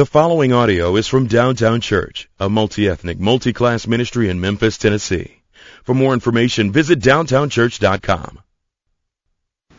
The following audio is from Downtown Church, a multi-ethnic, multi-class ministry in Memphis, Tennessee. For more information, visit downtownchurch.com.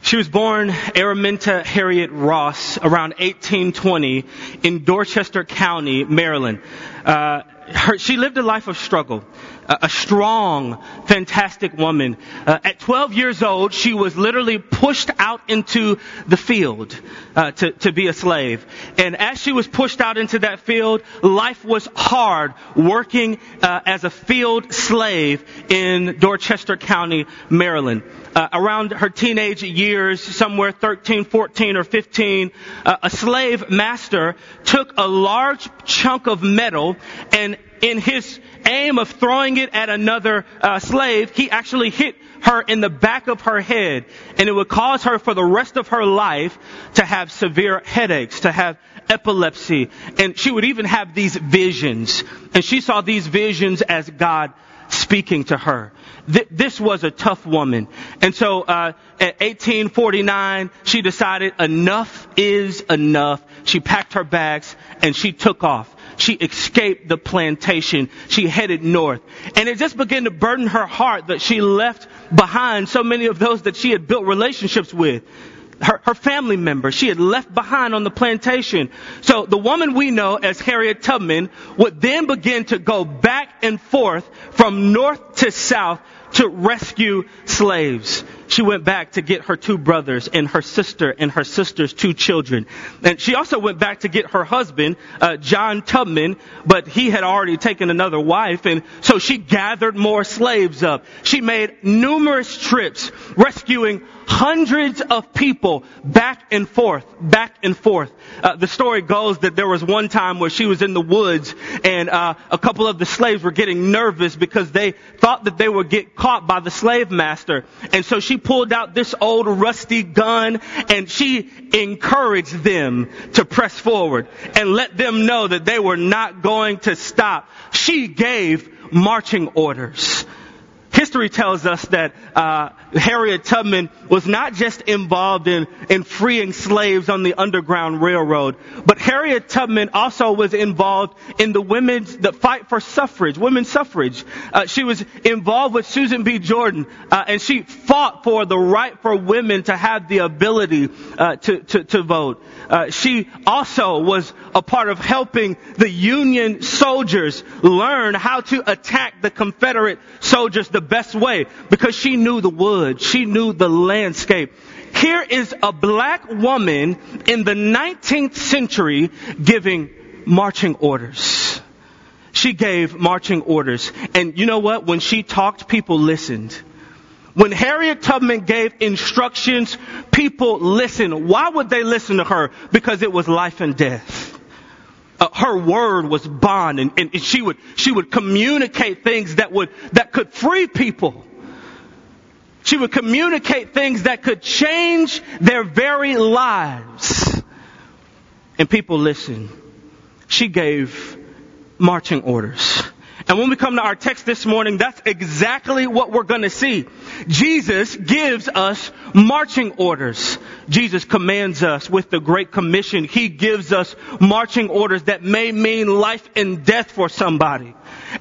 She was born Araminta Harriet Ross around 1820 in Dorchester County, Maryland. Uh, her, she lived a life of struggle. A strong, fantastic woman. Uh, at 12 years old, she was literally pushed out into the field uh, to, to be a slave. And as she was pushed out into that field, life was hard working uh, as a field slave in Dorchester County, Maryland. Uh, around her teenage years, somewhere 13, 14, or 15, uh, a slave master took a large chunk of metal and in his aim of throwing it at another uh, slave, he actually hit her in the back of her head, and it would cause her for the rest of her life to have severe headaches, to have epilepsy, and she would even have these visions. And she saw these visions as God speaking to her. Th- this was a tough woman. And so uh, at 1849, she decided enough is enough. She packed her bags and she took off. She escaped the plantation. She headed north. And it just began to burden her heart that she left behind so many of those that she had built relationships with. Her, her, family members she had left behind on the plantation. So the woman we know as Harriet Tubman would then begin to go back and forth from north to south to rescue slaves. She went back to get her two brothers and her sister and her sister's two children. And she also went back to get her husband, uh, John Tubman, but he had already taken another wife and so she gathered more slaves up. She made numerous trips rescuing hundreds of people back and forth, back and forth. Uh, the story goes that there was one time where she was in the woods and uh, a couple of the slaves were getting nervous because they thought that they would get caught by the slave master. And so she pulled out this old rusty gun and she encouraged them to press forward and let them know that they were not going to stop. She gave marching orders. History tells us that uh, Harriet Tubman was not just involved in, in freeing slaves on the Underground Railroad, but Harriet Tubman also was involved in the women's the fight for suffrage, women's suffrage. Uh, she was involved with Susan B. Jordan, uh, and she fought for the right for women to have the ability uh, to, to, to vote. Uh, she also was a part of helping the Union soldiers learn how to attack the Confederate soldiers the best way because she knew the woods. She knew the landscape. Here is a black woman in the 19th century giving marching orders. She gave marching orders. And you know what? When she talked, people listened. When Harriet Tubman gave instructions, people listened. Why would they listen to her? Because it was life and death. Uh, her word was bond and, and she would, she would communicate things that would, that could free people. She would communicate things that could change their very lives. And people listened. She gave marching orders. And when we come to our text this morning, that's exactly what we're going to see. Jesus gives us marching orders. Jesus commands us with the Great Commission. He gives us marching orders that may mean life and death for somebody.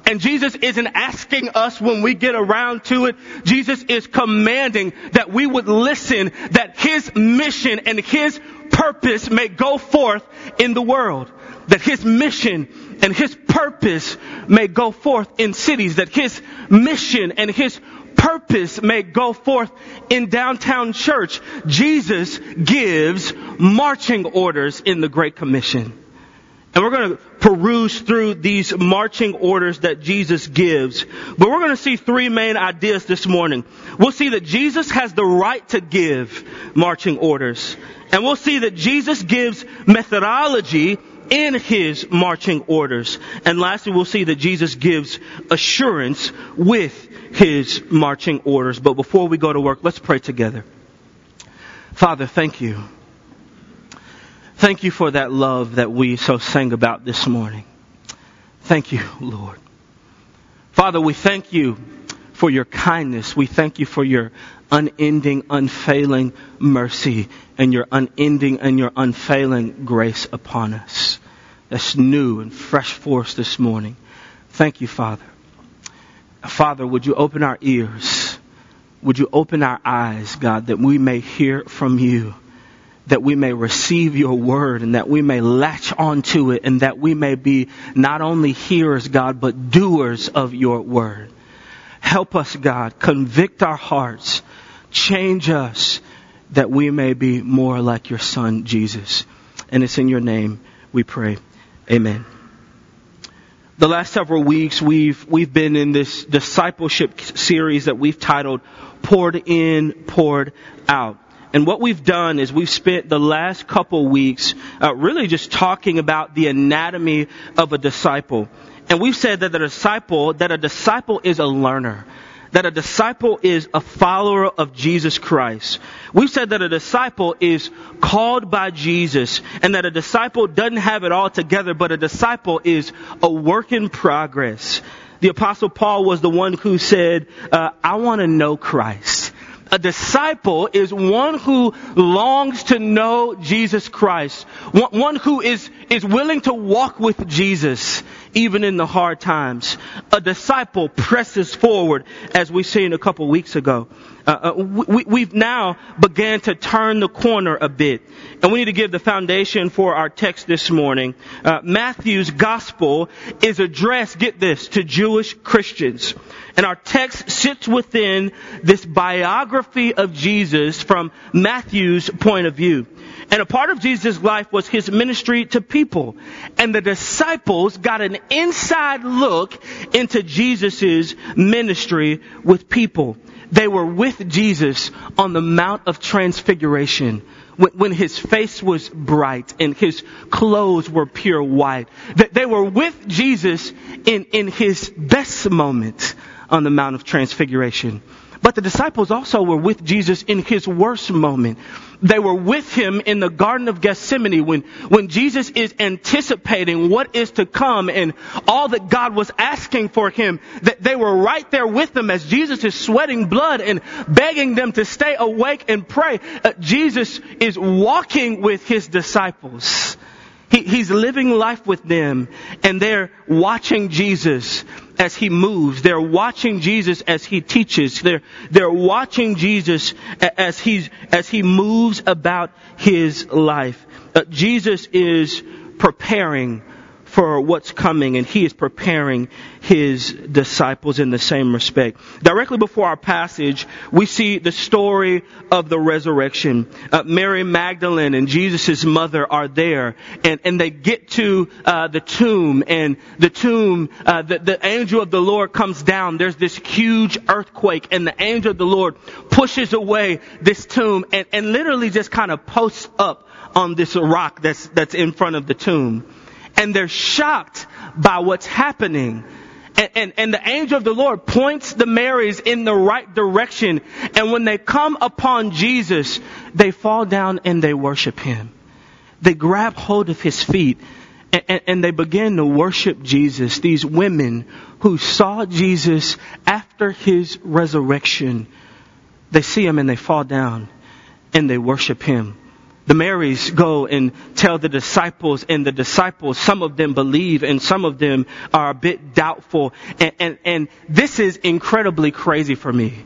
And Jesus isn't asking us when we get around to it. Jesus is commanding that we would listen, that His mission and His purpose may go forth in the world. That His mission and his purpose may go forth in cities, that his mission and his purpose may go forth in downtown church. Jesus gives marching orders in the Great Commission. And we're going to peruse through these marching orders that Jesus gives. But we're going to see three main ideas this morning. We'll see that Jesus has the right to give marching orders. And we'll see that Jesus gives methodology in his marching orders. And lastly, we'll see that Jesus gives assurance with his marching orders. But before we go to work, let's pray together. Father, thank you. Thank you for that love that we so sang about this morning. Thank you, Lord. Father, we thank you for your kindness. We thank you for your unending, unfailing mercy and your unending and your unfailing grace upon us. That's new and fresh for us this morning. Thank you, Father. Father, would you open our ears? Would you open our eyes, God, that we may hear from you, that we may receive your word, and that we may latch onto it, and that we may be not only hearers, God, but doers of your word. Help us, God. Convict our hearts. Change us that we may be more like your son, Jesus. And it's in your name we pray. Amen. The last several weeks we've, we've been in this discipleship series that we've titled Poured In, Poured Out. And what we've done is we've spent the last couple weeks uh, really just talking about the anatomy of a disciple. And we've said that the disciple, that a disciple is a learner. That a disciple is a follower of Jesus Christ. We've said that a disciple is called by Jesus and that a disciple doesn't have it all together, but a disciple is a work in progress. The apostle Paul was the one who said, uh, I want to know Christ. A disciple is one who longs to know Jesus Christ. One who is, is willing to walk with Jesus even in the hard times. A disciple presses forward, as we've seen a couple weeks ago. Uh, uh, we, have now began to turn the corner a bit. And we need to give the foundation for our text this morning. Uh, Matthew's gospel is addressed, get this, to Jewish Christians. And our text sits within this biography of Jesus from Matthew's point of view. And a part of Jesus' life was his ministry to people. And the disciples got an inside look into Jesus' ministry with people. They were with Jesus on the Mount of Transfiguration when, his face was bright and his clothes were pure white. That They were with Jesus in, in his best moment on the Mount of Transfiguration. But the disciples also were with Jesus in his worst moment. They were with him in the Garden of Gethsemane when, when Jesus is anticipating what is to come and all that God was asking for him. That they were right there with him as Jesus is sweating blood and begging them to stay awake and pray. Uh, Jesus is walking with his disciples. He, he's living life with them and they're watching Jesus as he moves. They're watching Jesus as he teaches. They're, they're watching Jesus as he's, as he moves about his life. Uh, Jesus is preparing for what's coming and he is preparing his disciples in the same respect. Directly before our passage, we see the story of the resurrection. Uh, Mary Magdalene and Jesus' mother are there and, and they get to uh, the tomb and the tomb, uh, the, the angel of the Lord comes down. There's this huge earthquake and the angel of the Lord pushes away this tomb and, and literally just kind of posts up on this rock that's, that's in front of the tomb and they're shocked by what's happening. And, and, and, the angel of the Lord points the Marys in the right direction. And when they come upon Jesus, they fall down and they worship him. They grab hold of his feet and, and, and they begin to worship Jesus. These women who saw Jesus after his resurrection, they see him and they fall down and they worship him. The Marys go and tell the disciples, and the disciples, some of them believe, and some of them are a bit doubtful. And, and, and this is incredibly crazy for me.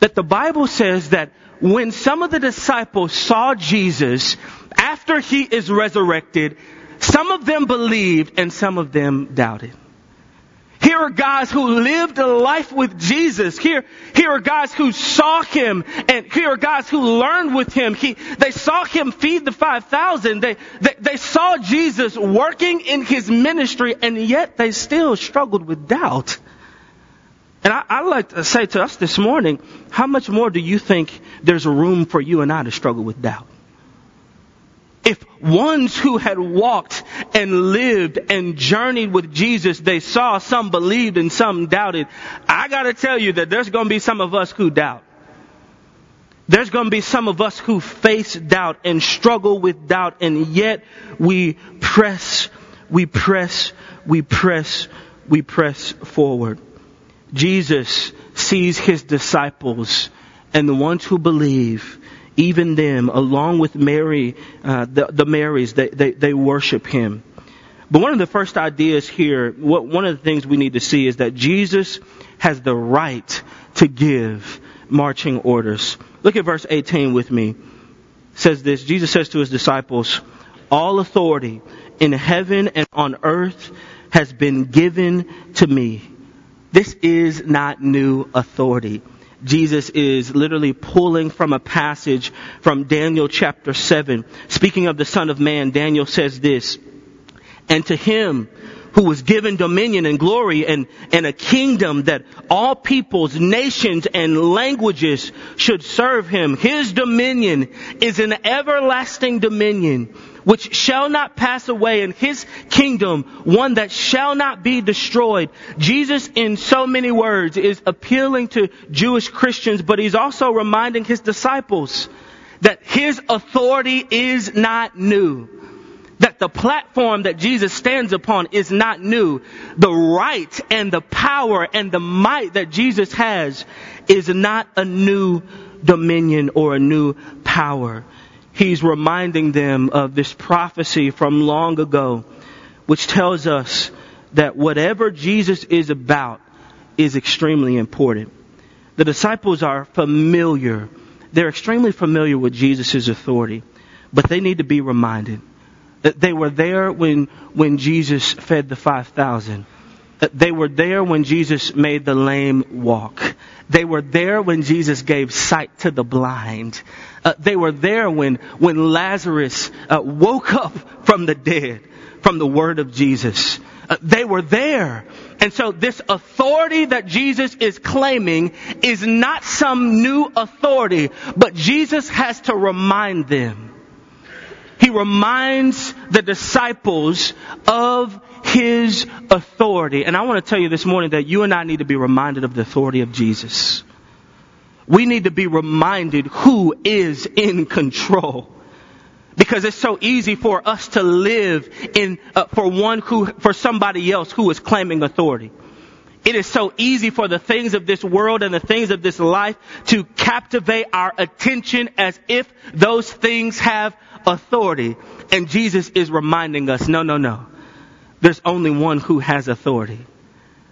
That the Bible says that when some of the disciples saw Jesus after he is resurrected, some of them believed and some of them doubted. Here are guys who lived a life with Jesus. Here, here are guys who saw him and here are guys who learned with him. He, they saw him feed the 5,000. They, they, they saw Jesus working in his ministry and yet they still struggled with doubt. And I, I like to say to us this morning, how much more do you think there's room for you and I to struggle with doubt? if ones who had walked and lived and journeyed with Jesus, they saw some believed and some doubted, I gotta tell you that there's gonna be some of us who doubt. There's gonna be some of us who face doubt and struggle with doubt and yet we press, we press, we press, we press forward. Jesus sees his disciples and the ones who believe even them, along with Mary, uh, the, the Marys, they, they, they worship him. But one of the first ideas here, what, one of the things we need to see is that Jesus has the right to give marching orders. Look at verse 18 with me. It says this, Jesus says to his disciples, all authority in heaven and on earth has been given to me. This is not new authority. Jesus is literally pulling from a passage from Daniel chapter 7. Speaking of the Son of Man, Daniel says this, and to him who was given dominion and glory and, and a kingdom that all peoples, nations, and languages should serve him. His dominion is an everlasting dominion which shall not pass away and his kingdom one that shall not be destroyed. Jesus in so many words is appealing to Jewish Christians, but he's also reminding his disciples that his authority is not new. That the platform that Jesus stands upon is not new. The right and the power and the might that Jesus has is not a new dominion or a new power he's reminding them of this prophecy from long ago, which tells us that whatever Jesus is about is extremely important. The disciples are familiar. They're extremely familiar with Jesus' authority, but they need to be reminded that they were there when, when Jesus fed the 5,000. They were there when Jesus made the lame walk. They were there when Jesus gave sight to the blind. Uh, they were there when, when Lazarus uh, woke up from the dead, from the word of Jesus. Uh, they were there. And so this authority that Jesus is claiming is not some new authority, but Jesus has to remind them. He reminds the disciples of his authority. And I want to tell you this morning that you and I need to be reminded of the authority of Jesus we need to be reminded who is in control. Because it's so easy for us to live in, uh, for one who, for somebody else who is claiming authority. It is so easy for the things of this world and the things of this life to captivate our attention as if those things have authority. And Jesus is reminding us, no, no, no. There's only one who has authority.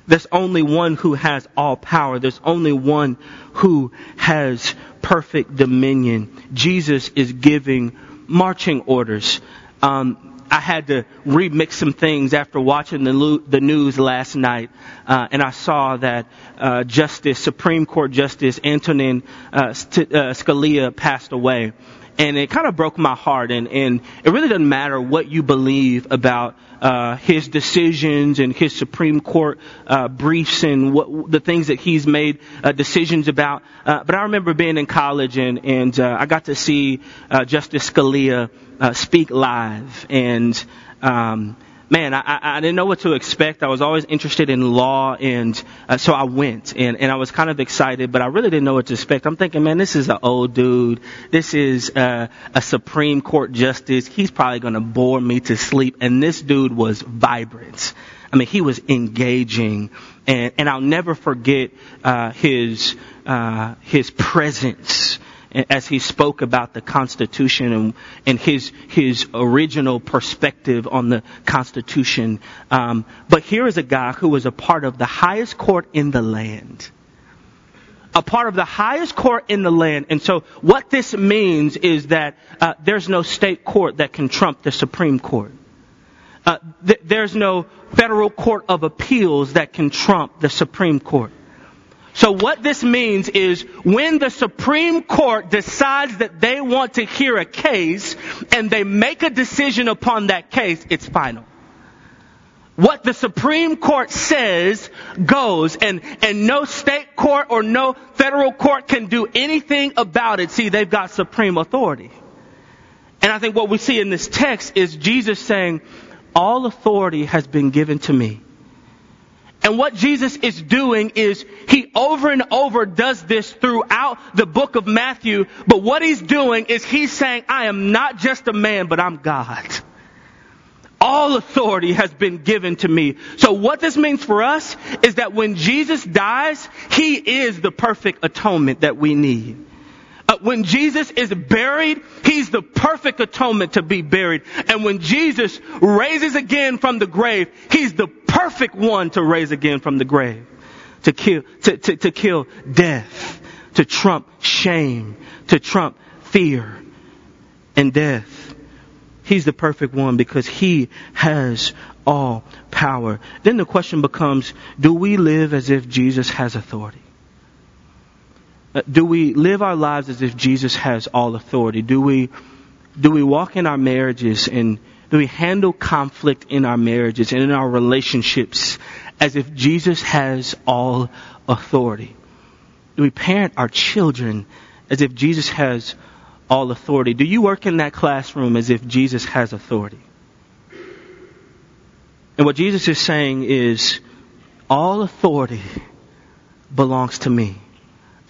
There's only one who has all power. There's only one who has perfect dominion. Jesus is giving marching orders. Um, I had to remix some things after watching the, the news last night, uh, and I saw that uh, Justice, Supreme Court Justice Antonin uh, uh, Scalia passed away and it kind of broke my heart. And, and it really doesn't matter what you believe about uh, his decisions and his Supreme Court uh, briefs and what the things that he's made uh, decisions about. Uh, but I remember being in college and and uh, I got to see uh, Justice Scalia speak live and. Um, man, I, I didn't know what to expect. I was always interested in law, and uh, so I went, and, and I was kind of excited, but I really didn't know what to expect. I'm thinking, man, this is an old dude. This is uh, a Supreme Court justice. He's probably going to bore me to sleep, and this dude was vibrant. I mean, he was engaging, and, and I'll never forget uh, his uh, his presence as he spoke about the Constitution and, and his his original perspective on the Constitution. Um, but here is a guy who was a part of the highest court in the land. A part of the highest court in the land. And so what this means is that uh, there's no state court that can trump the Supreme Court. Uh, th- there's no federal court of appeals that can trump the Supreme Court. So what this means is when the Supreme Court decides that they want to hear a case and they make a decision upon that case, it's final. What the Supreme Court says goes and, and no state court or no federal court can do anything about it. See, they've got supreme authority. And I think what we see in this text is Jesus saying, all authority has been given to me. And what Jesus is doing is he over and over does this throughout the book of Matthew. But what he's doing is he's saying, I am not just a man, but I'm God. All authority has been given to me. So what this means for us is that when Jesus dies, he is the perfect atonement that we need. Uh, when Jesus is buried, He's the perfect atonement to be buried. And when Jesus raises again from the grave, He's the perfect one to raise again from the grave. To kill, to, to, to kill death. To trump shame. To trump fear and death. He's the perfect one because He has all power. Then the question becomes, do we live as if Jesus has authority? Uh, do we live our lives as if Jesus has all authority? Do we, do we walk in our marriages and do we handle conflict in our marriages and in our relationships as if Jesus has all authority? Do we parent our children as if Jesus has all authority? Do you work in that classroom as if Jesus has authority? And what Jesus is saying is, all authority belongs to me.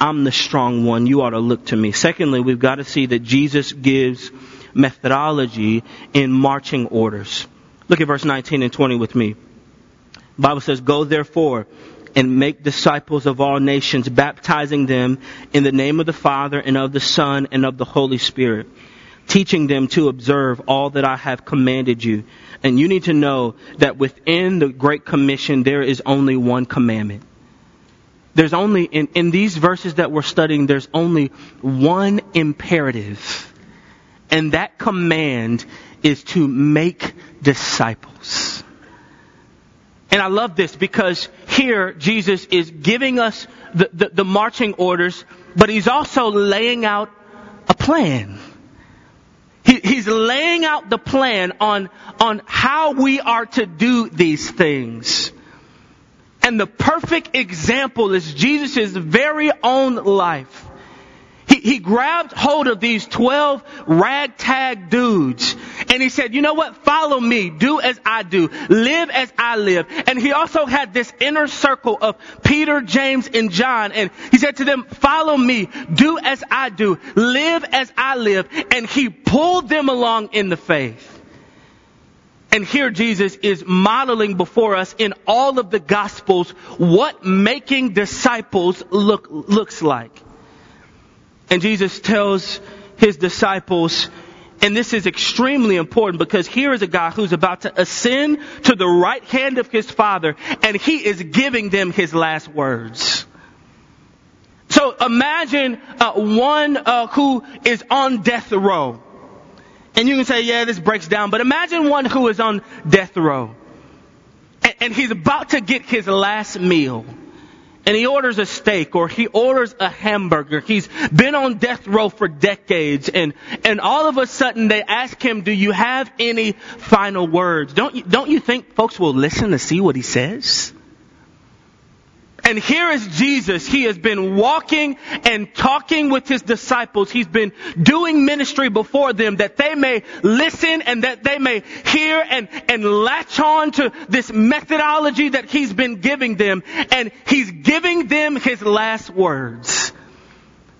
I'm the strong one. You ought to look to me. Secondly, we've got to see that Jesus gives methodology in marching orders. Look at verse 19 and 20 with me. Bible says, Go therefore and make disciples of all nations, baptizing them in the name of the Father and of the Son and of the Holy Spirit, teaching them to observe all that I have commanded you. And you need to know that within the Great Commission, there is only one commandment. There's only, in, in these verses that we're studying, there's only one imperative. And that command is to make disciples. And I love this because here Jesus is giving us the, the, the, marching orders, but he's also laying out a plan. He, he's laying out the plan on, on how we are to do these things. And the perfect example is Jesus' very own life. He, he grabbed hold of these 12 ragtag dudes and he said, you know what? Follow me. Do as I do. Live as I live. And he also had this inner circle of Peter, James, and John. And he said to them, follow me. Do as I do. Live as I live. And he pulled them along in the faith. And here Jesus is modeling before us in all of the gospels what making disciples look, looks like. And Jesus tells his disciples, and this is extremely important because here is a guy who's about to ascend to the right hand of his father and he is giving them his last words. So imagine uh, one uh, who is on death row and you can say, yeah, this breaks down, but imagine one who is on death row. And, and he's about to get his last meal. And he orders a steak or he orders a hamburger. He's been on death row for decades and, and all of a sudden they ask him, do you have any final words? Don't you, don't you think folks will listen to see what he says? And here is Jesus. He has been walking and talking with his disciples. He's been doing ministry before them that they may listen and that they may hear and, and latch on to this methodology that he's been giving them. And he's giving them his last words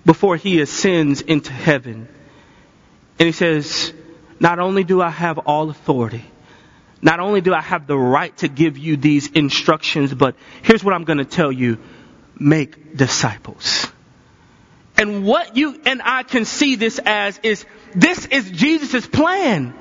before he ascends into heaven. And he says, not only do I have all authority, not only do I have the right to give you these instructions, but here's what I'm going to tell you. Make disciples. And what you and I can see this as is this is Jesus' plan.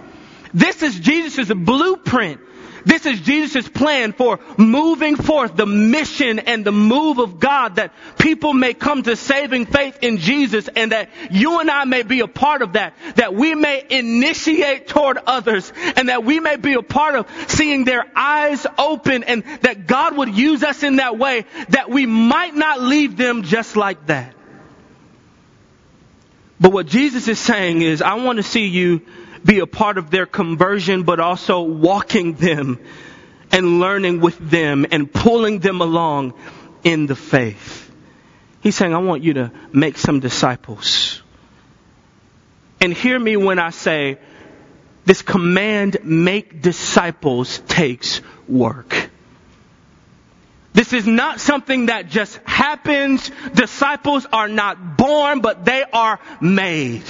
This is Jesus' blueprint. This is Jesus' plan for moving forth the mission and the move of God that people may come to saving faith in Jesus and that you and I may be a part of that. That we may initiate toward others and that we may be a part of seeing their eyes open and that God would use us in that way that we might not leave them just like that. But what Jesus is saying is, I want to see you be a part of their conversion, but also walking them and learning with them and pulling them along in the faith. He's saying, I want you to make some disciples. And hear me when I say, this command, make disciples, takes work. This is not something that just happens. Disciples are not born, but they are made.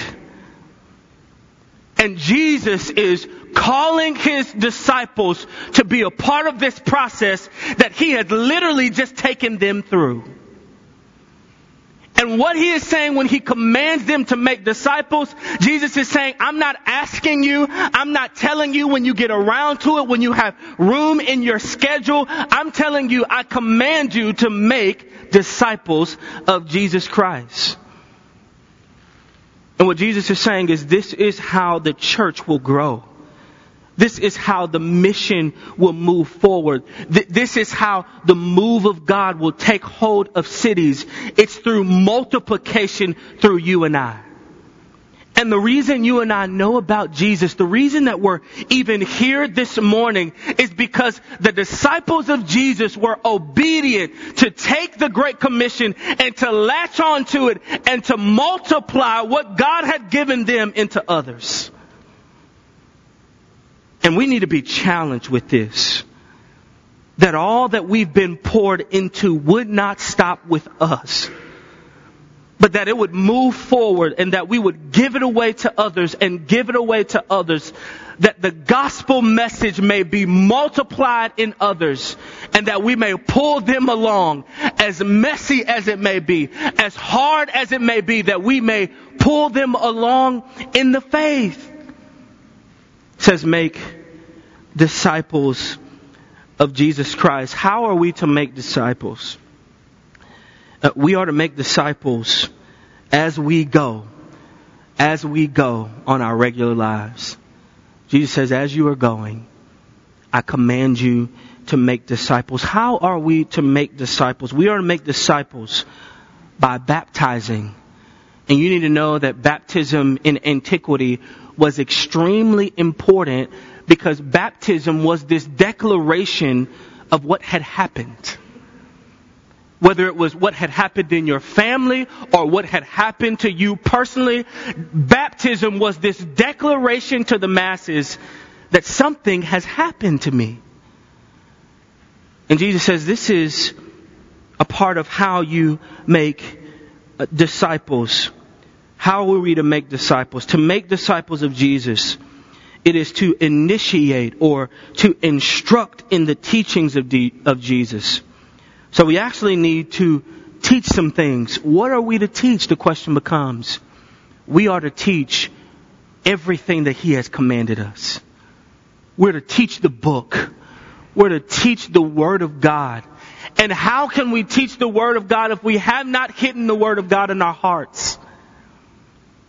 And Jesus is calling his disciples to be a part of this process that he has literally just taken them through. And what he is saying when he commands them to make disciples, Jesus is saying, I'm not asking you, I'm not telling you when you get around to it, when you have room in your schedule. I'm telling you, I command you to make disciples of Jesus Christ. And what Jesus is saying is this is how the church will grow. This is how the mission will move forward. This is how the move of God will take hold of cities. It's through multiplication through you and I. And the reason you and I know about Jesus, the reason that we're even here this morning is because the disciples of Jesus were obedient to take the Great Commission and to latch on to it and to multiply what God had given them into others. And we need to be challenged with this. That all that we've been poured into would not stop with us. But that it would move forward and that we would give it away to others and give it away to others. That the gospel message may be multiplied in others and that we may pull them along as messy as it may be, as hard as it may be, that we may pull them along in the faith says make disciples of Jesus Christ. How are we to make disciples? Uh, we are to make disciples as we go, as we go on our regular lives. Jesus says, as you are going, I command you to make disciples. How are we to make disciples? We are to make disciples by baptizing. And you need to know that baptism in antiquity was extremely important because baptism was this declaration of what had happened. Whether it was what had happened in your family or what had happened to you personally, baptism was this declaration to the masses that something has happened to me. And Jesus says this is a part of how you make uh, disciples how are we to make disciples? To make disciples of Jesus, it is to initiate or to instruct in the teachings of, of Jesus. So we actually need to teach some things. What are we to teach? The question becomes, we are to teach everything that He has commanded us. We're to teach the book. We're to teach the Word of God. And how can we teach the Word of God if we have not hidden the Word of God in our hearts?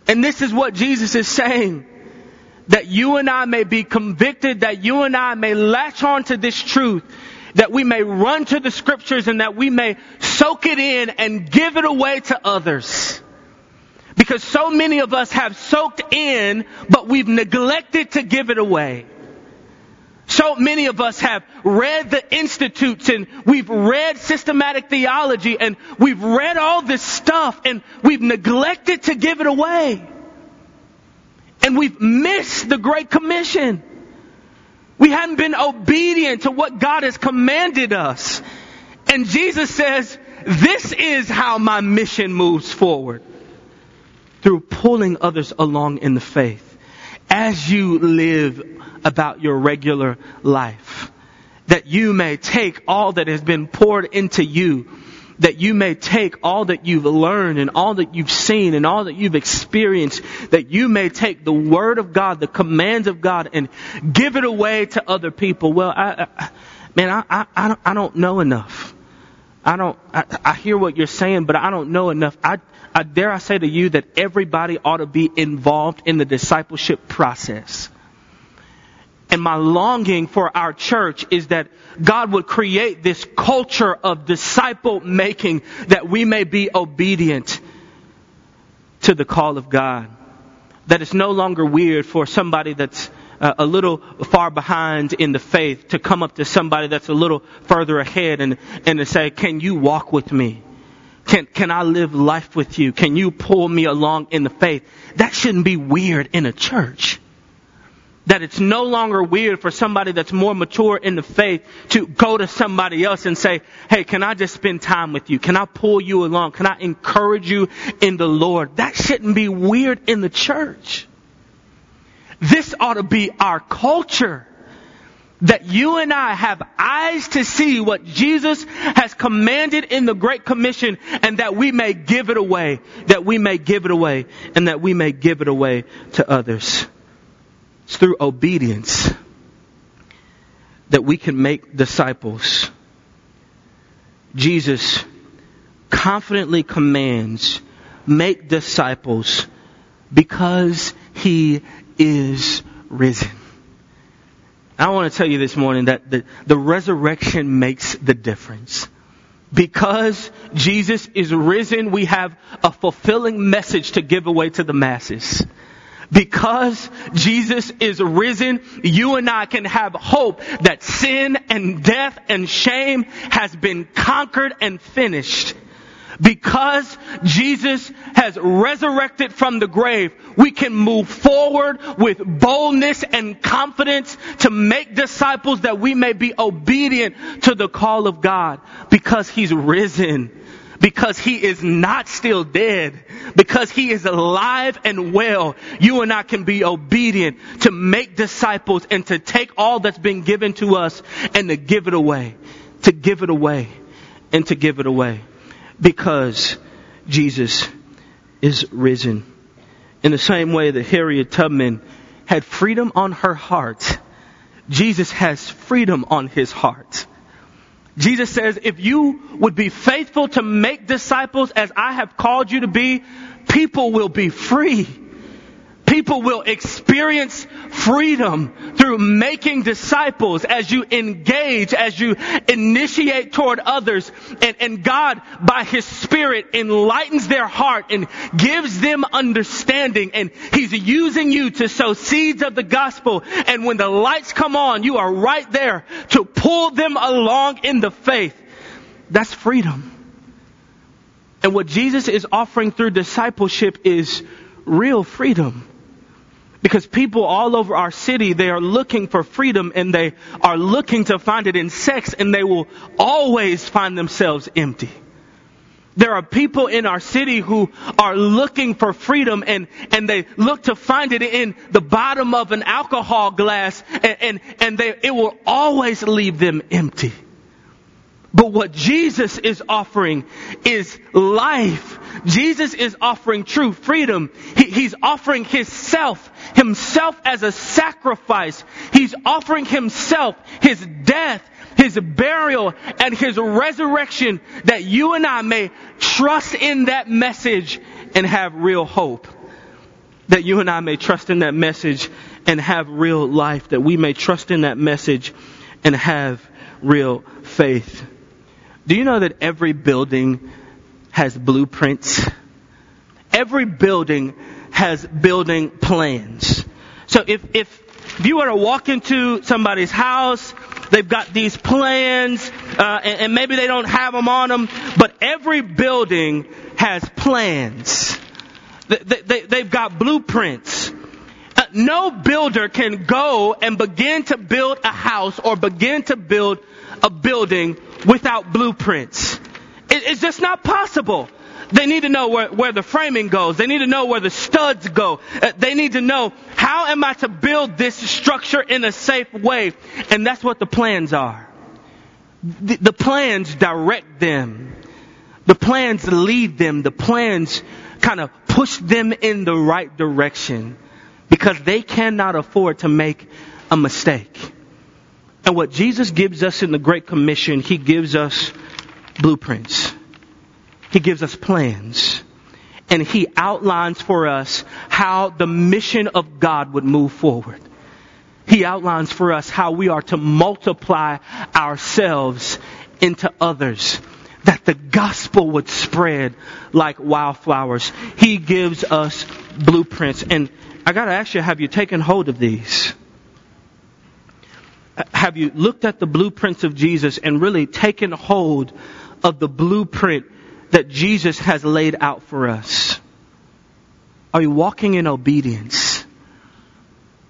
And this is what Jesus is saying. That you and I may be convicted, that you and I may latch on to this truth, that we may run to the scriptures and that we may soak it in and give it away to others. Because so many of us have soaked in, but we've neglected to give it away. So many of us have read the institutes and we've read systematic theology and we've read all this stuff and we've neglected to give it away. And we've missed the Great Commission. We haven't been obedient to what God has commanded us. And Jesus says, this is how my mission moves forward. Through pulling others along in the faith. As you live about your regular life. That you may take all that has been poured into you. That you may take all that you've learned and all that you've seen and all that you've experienced. That you may take the Word of God, the commands of God and give it away to other people. Well, I, I man, I, I, I, don't, I don't know enough. I don't, I, I hear what you're saying, but I don't know enough. I, I dare I say to you that everybody ought to be involved in the discipleship process. And my longing for our church is that God would create this culture of disciple making that we may be obedient to the call of God. That it's no longer weird for somebody that's uh, a little far behind in the faith to come up to somebody that's a little further ahead and, and to say, can you walk with me? Can, can I live life with you? Can you pull me along in the faith? That shouldn't be weird in a church that it's no longer weird for somebody that's more mature in the faith to go to somebody else and say, hey, can I just spend time with you? Can I pull you along? Can I encourage you in the Lord? That shouldn't be weird in the church. This ought to be our culture. that you and I have eyes to see what Jesus has commanded in the Great Commission and that we may give it away, that we may give it away, and that we may give it away to others. It's through obedience that we can make disciples. Jesus confidently commands, make disciples because he is risen. I want to tell you this morning that the, the resurrection makes the difference. Because Jesus is risen, we have a fulfilling message to give away to the masses. Because Jesus is risen, you and I can have hope that sin and death and shame has been conquered and finished. Because Jesus has resurrected from the grave, we can move forward with boldness and confidence to make disciples that we may be obedient to the call of God because He's risen. Because He is not still dead. Because He is alive and well. You and I can be obedient to make disciples and to take all that's been given to us and to give it away. To give it away. And to give it away because Jesus is risen. In the same way that Harriet Tubman had freedom on her heart, Jesus has freedom on his heart. Jesus says, if you would be faithful to make disciples as I have called you to be, people will be free people will experience freedom through making disciples as you engage, as you initiate toward others. And, and, God, by His Spirit, enlightens their heart and gives them understanding. And He's using you to sow seeds of the gospel. And when the lights come on, you are right there to pull them along in the faith. That's freedom. And what Jesus is offering through discipleship is real freedom. Because people all over our city, they are looking for freedom and they are looking to find it in sex and they will always find themselves empty. There are people in our city who are looking for freedom and, and they look to find it in the bottom of an alcohol glass and, and, and they, it will always leave them empty. But what Jesus is offering is life. Jesus is offering true freedom. He, he's offering His self himself as a sacrifice. He's offering himself, his death, his burial, and his resurrection that you and I may trust in that message and have real hope. That you and I may trust in that message and have real life. That we may trust in that message and have real faith. Do you know that every building has blueprints? Every building has building plans. So if, if, if you were to walk into somebody's house, they've got these plans, uh, and, and maybe they don't have them on them, but every building has plans. They, they, they've got blueprints. Uh, no builder can go and begin to build a house or begin to build a building without blueprints. It, it's just not possible. They need to know where, where the framing goes. They need to know where the studs go. Uh, they need to know how am I to build this structure in a safe way. And that's what the plans are. The, the plans direct them. The plans lead them. The plans kind of push them in the right direction because they cannot afford to make a mistake. And what Jesus gives us in the Great Commission, He gives us blueprints. He gives us plans. And He outlines for us how the mission of God would move forward. He outlines for us how we are to multiply ourselves into others. That the gospel would spread like wildflowers. He gives us blueprints. And I gotta ask you, have you taken hold of these? Have you looked at the blueprints of Jesus and really taken hold of the blueprint that Jesus has laid out for us? Are you walking in obedience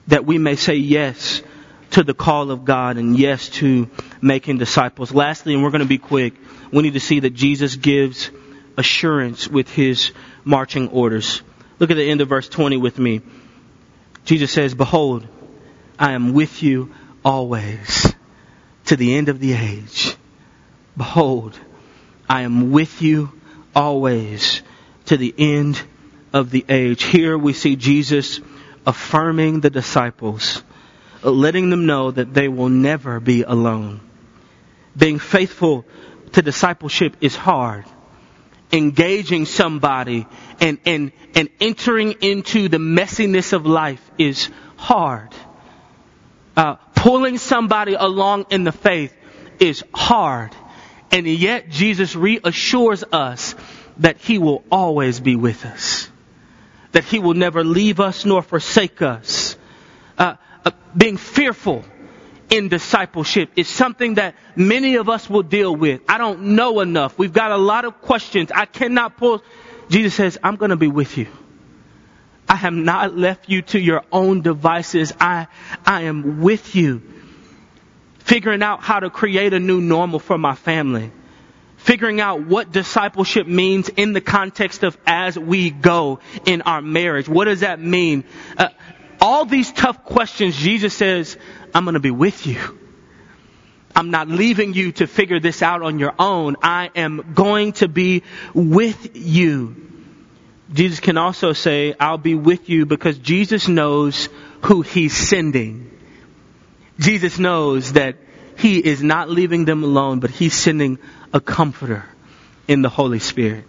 that we may say yes to the call of God and yes to making disciples? Lastly, and we're going to be quick, we need to see that Jesus gives assurance with his marching orders. Look at the end of verse 20 with me. Jesus says, Behold, I am with you always to the end of the age. Behold, I am with you always to the end of the age. Here we see Jesus affirming the disciples, letting them know that they will never be alone. Being faithful to discipleship is hard. Engaging somebody and, and, and entering into the messiness of life is hard. Uh, pulling somebody along in the faith is hard. And yet Jesus reassures us that He will always be with us. That He will never leave us nor forsake us. Uh, uh, being fearful in discipleship is something that many of us will deal with. I don't know enough. We've got a lot of questions. I cannot pull. Jesus says, I'm going to be with you. I have not left you to your own devices. I, I am with you. Figuring out how to create a new normal for my family. Figuring out what discipleship means in the context of as we go in our marriage. What does that mean? Uh, all these tough questions, Jesus says, I'm going to be with you. I'm not leaving you to figure this out on your own. I am going to be with you. Jesus can also say, I'll be with you because Jesus knows who he's sending. Jesus knows that he is not leaving them alone, but he's sending a comforter in the Holy Spirit.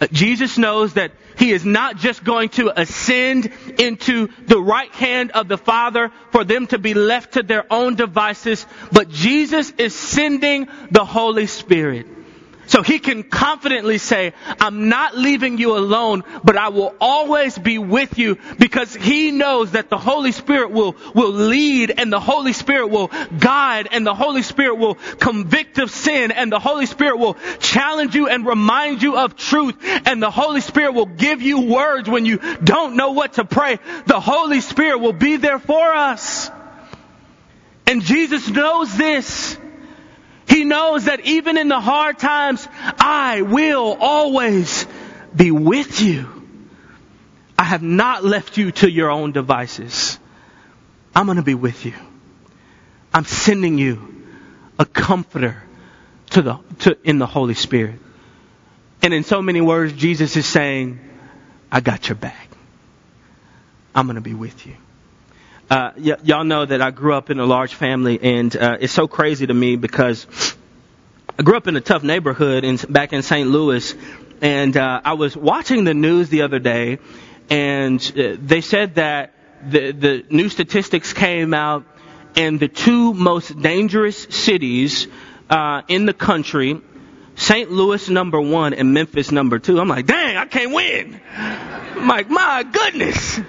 Uh, Jesus knows that he is not just going to ascend into the right hand of the Father for them to be left to their own devices, but Jesus is sending the Holy Spirit. So he can confidently say, I'm not leaving you alone, but I will always be with you because he knows that the Holy Spirit will, will lead and the Holy Spirit will guide and the Holy Spirit will convict of sin and the Holy Spirit will challenge you and remind you of truth and the Holy Spirit will give you words when you don't know what to pray. The Holy Spirit will be there for us. And Jesus knows this. He knows that even in the hard times, I will always be with you. I have not left you to your own devices. I'm going to be with you. I'm sending you a comforter to the, to, in the Holy Spirit. And in so many words, Jesus is saying, I got your back. I'm going to be with you. Uh, y- y'all know that I grew up in a large family, and uh, it's so crazy to me because I grew up in a tough neighborhood in, back in St. Louis, and uh, I was watching the news the other day, and uh, they said that the the new statistics came out, and the two most dangerous cities uh, in the country. St. Louis number one and Memphis number two. I'm like, dang, I can't win. I'm like, my goodness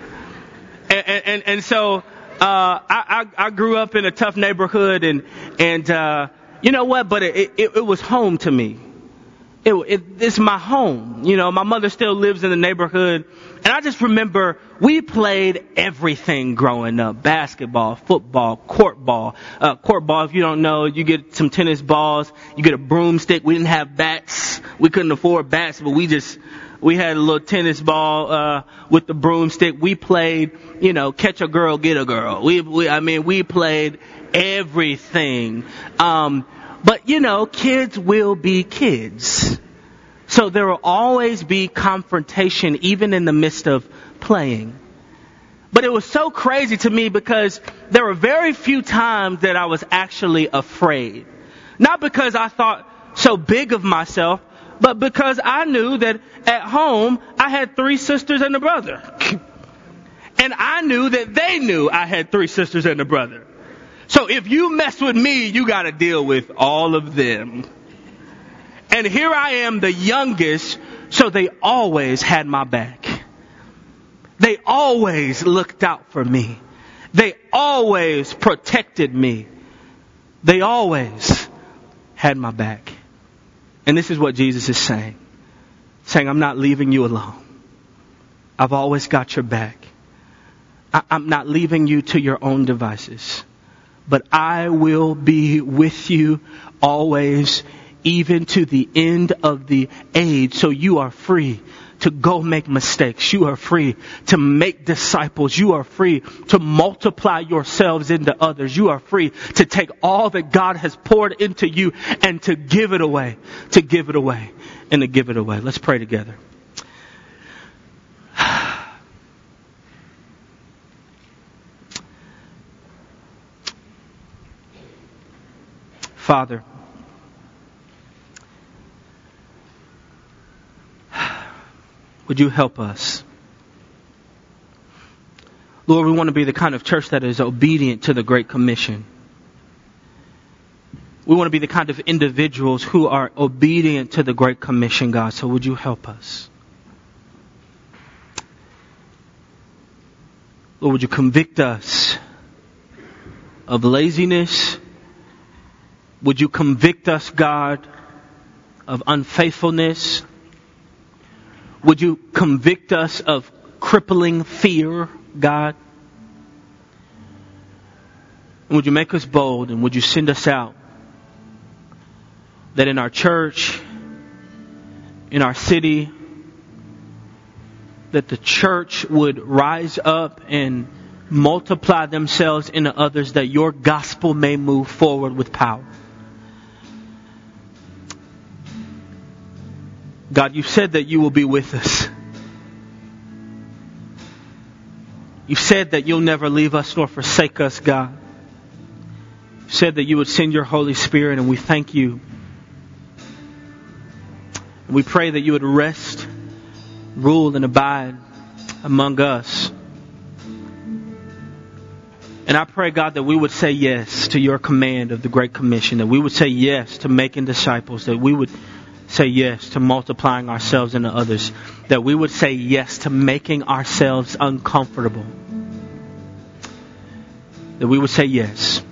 and, and, and so uh, I, I, I grew up in a tough neighborhood, and and uh, you know what? But it, it, it was home to me. It, it, it's my home. You know, my mother still lives in the neighborhood, and I just remember we played everything growing up: basketball, football, court ball. Uh, court ball, if you don't know, you get some tennis balls, you get a broomstick. We didn't have bats. We couldn't afford bats, but we just we had a little tennis ball uh with the broomstick. We played, you know, catch a girl, get a girl. We, we I mean, we played everything. Um, but you know, kids will be kids. So there will always be confrontation even in the midst of playing. But it was so crazy to me because there were very few times that I was actually afraid. Not because I thought so big of myself, but because I knew that at home I had three sisters and a brother. and I knew that they knew I had three sisters and a brother. So if you mess with me, you gotta deal with all of them. And here I am, the youngest, so they always had my back. They always looked out for me. They always protected me. They always had my back. And this is what Jesus is saying. Saying, I'm not leaving you alone. I've always got your back. I- I'm not leaving you to your own devices. But I will be with you always, even to the end of the age. So you are free to go make mistakes. You are free to make disciples. You are free to multiply yourselves into others. You are free to take all that God has poured into you and to give it away, to give it away, and to give it away. Let's pray together. Father, would you help us? Lord, we want to be the kind of church that is obedient to the Great Commission. We want to be the kind of individuals who are obedient to the Great Commission, God. So would you help us? Lord, would you convict us of laziness? Would you convict us, God, of unfaithfulness? Would you convict us of crippling fear, God? And would you make us bold and would you send us out? That in our church, in our city, that the church would rise up and multiply themselves into others that your gospel may move forward with power. God, you've said that you will be with us. You've said that you'll never leave us nor forsake us, God. You said that you would send your Holy Spirit, and we thank you. We pray that you would rest, rule, and abide among us. And I pray, God, that we would say yes to your command of the Great Commission, that we would say yes to making disciples, that we would say yes to multiplying ourselves into others, that we would say yes to making ourselves uncomfortable, that we would say yes.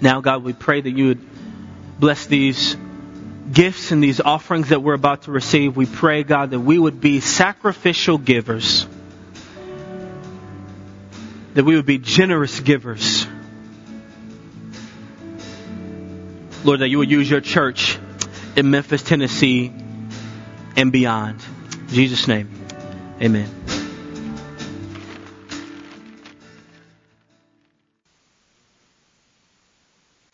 Now, God, we pray that you would bless these gifts and these offerings that we're about to receive. We pray, God, that we would be sacrificial givers, that we would be generous givers. Lord, that you would use your church in Memphis, Tennessee, and beyond. In Jesus' name, amen.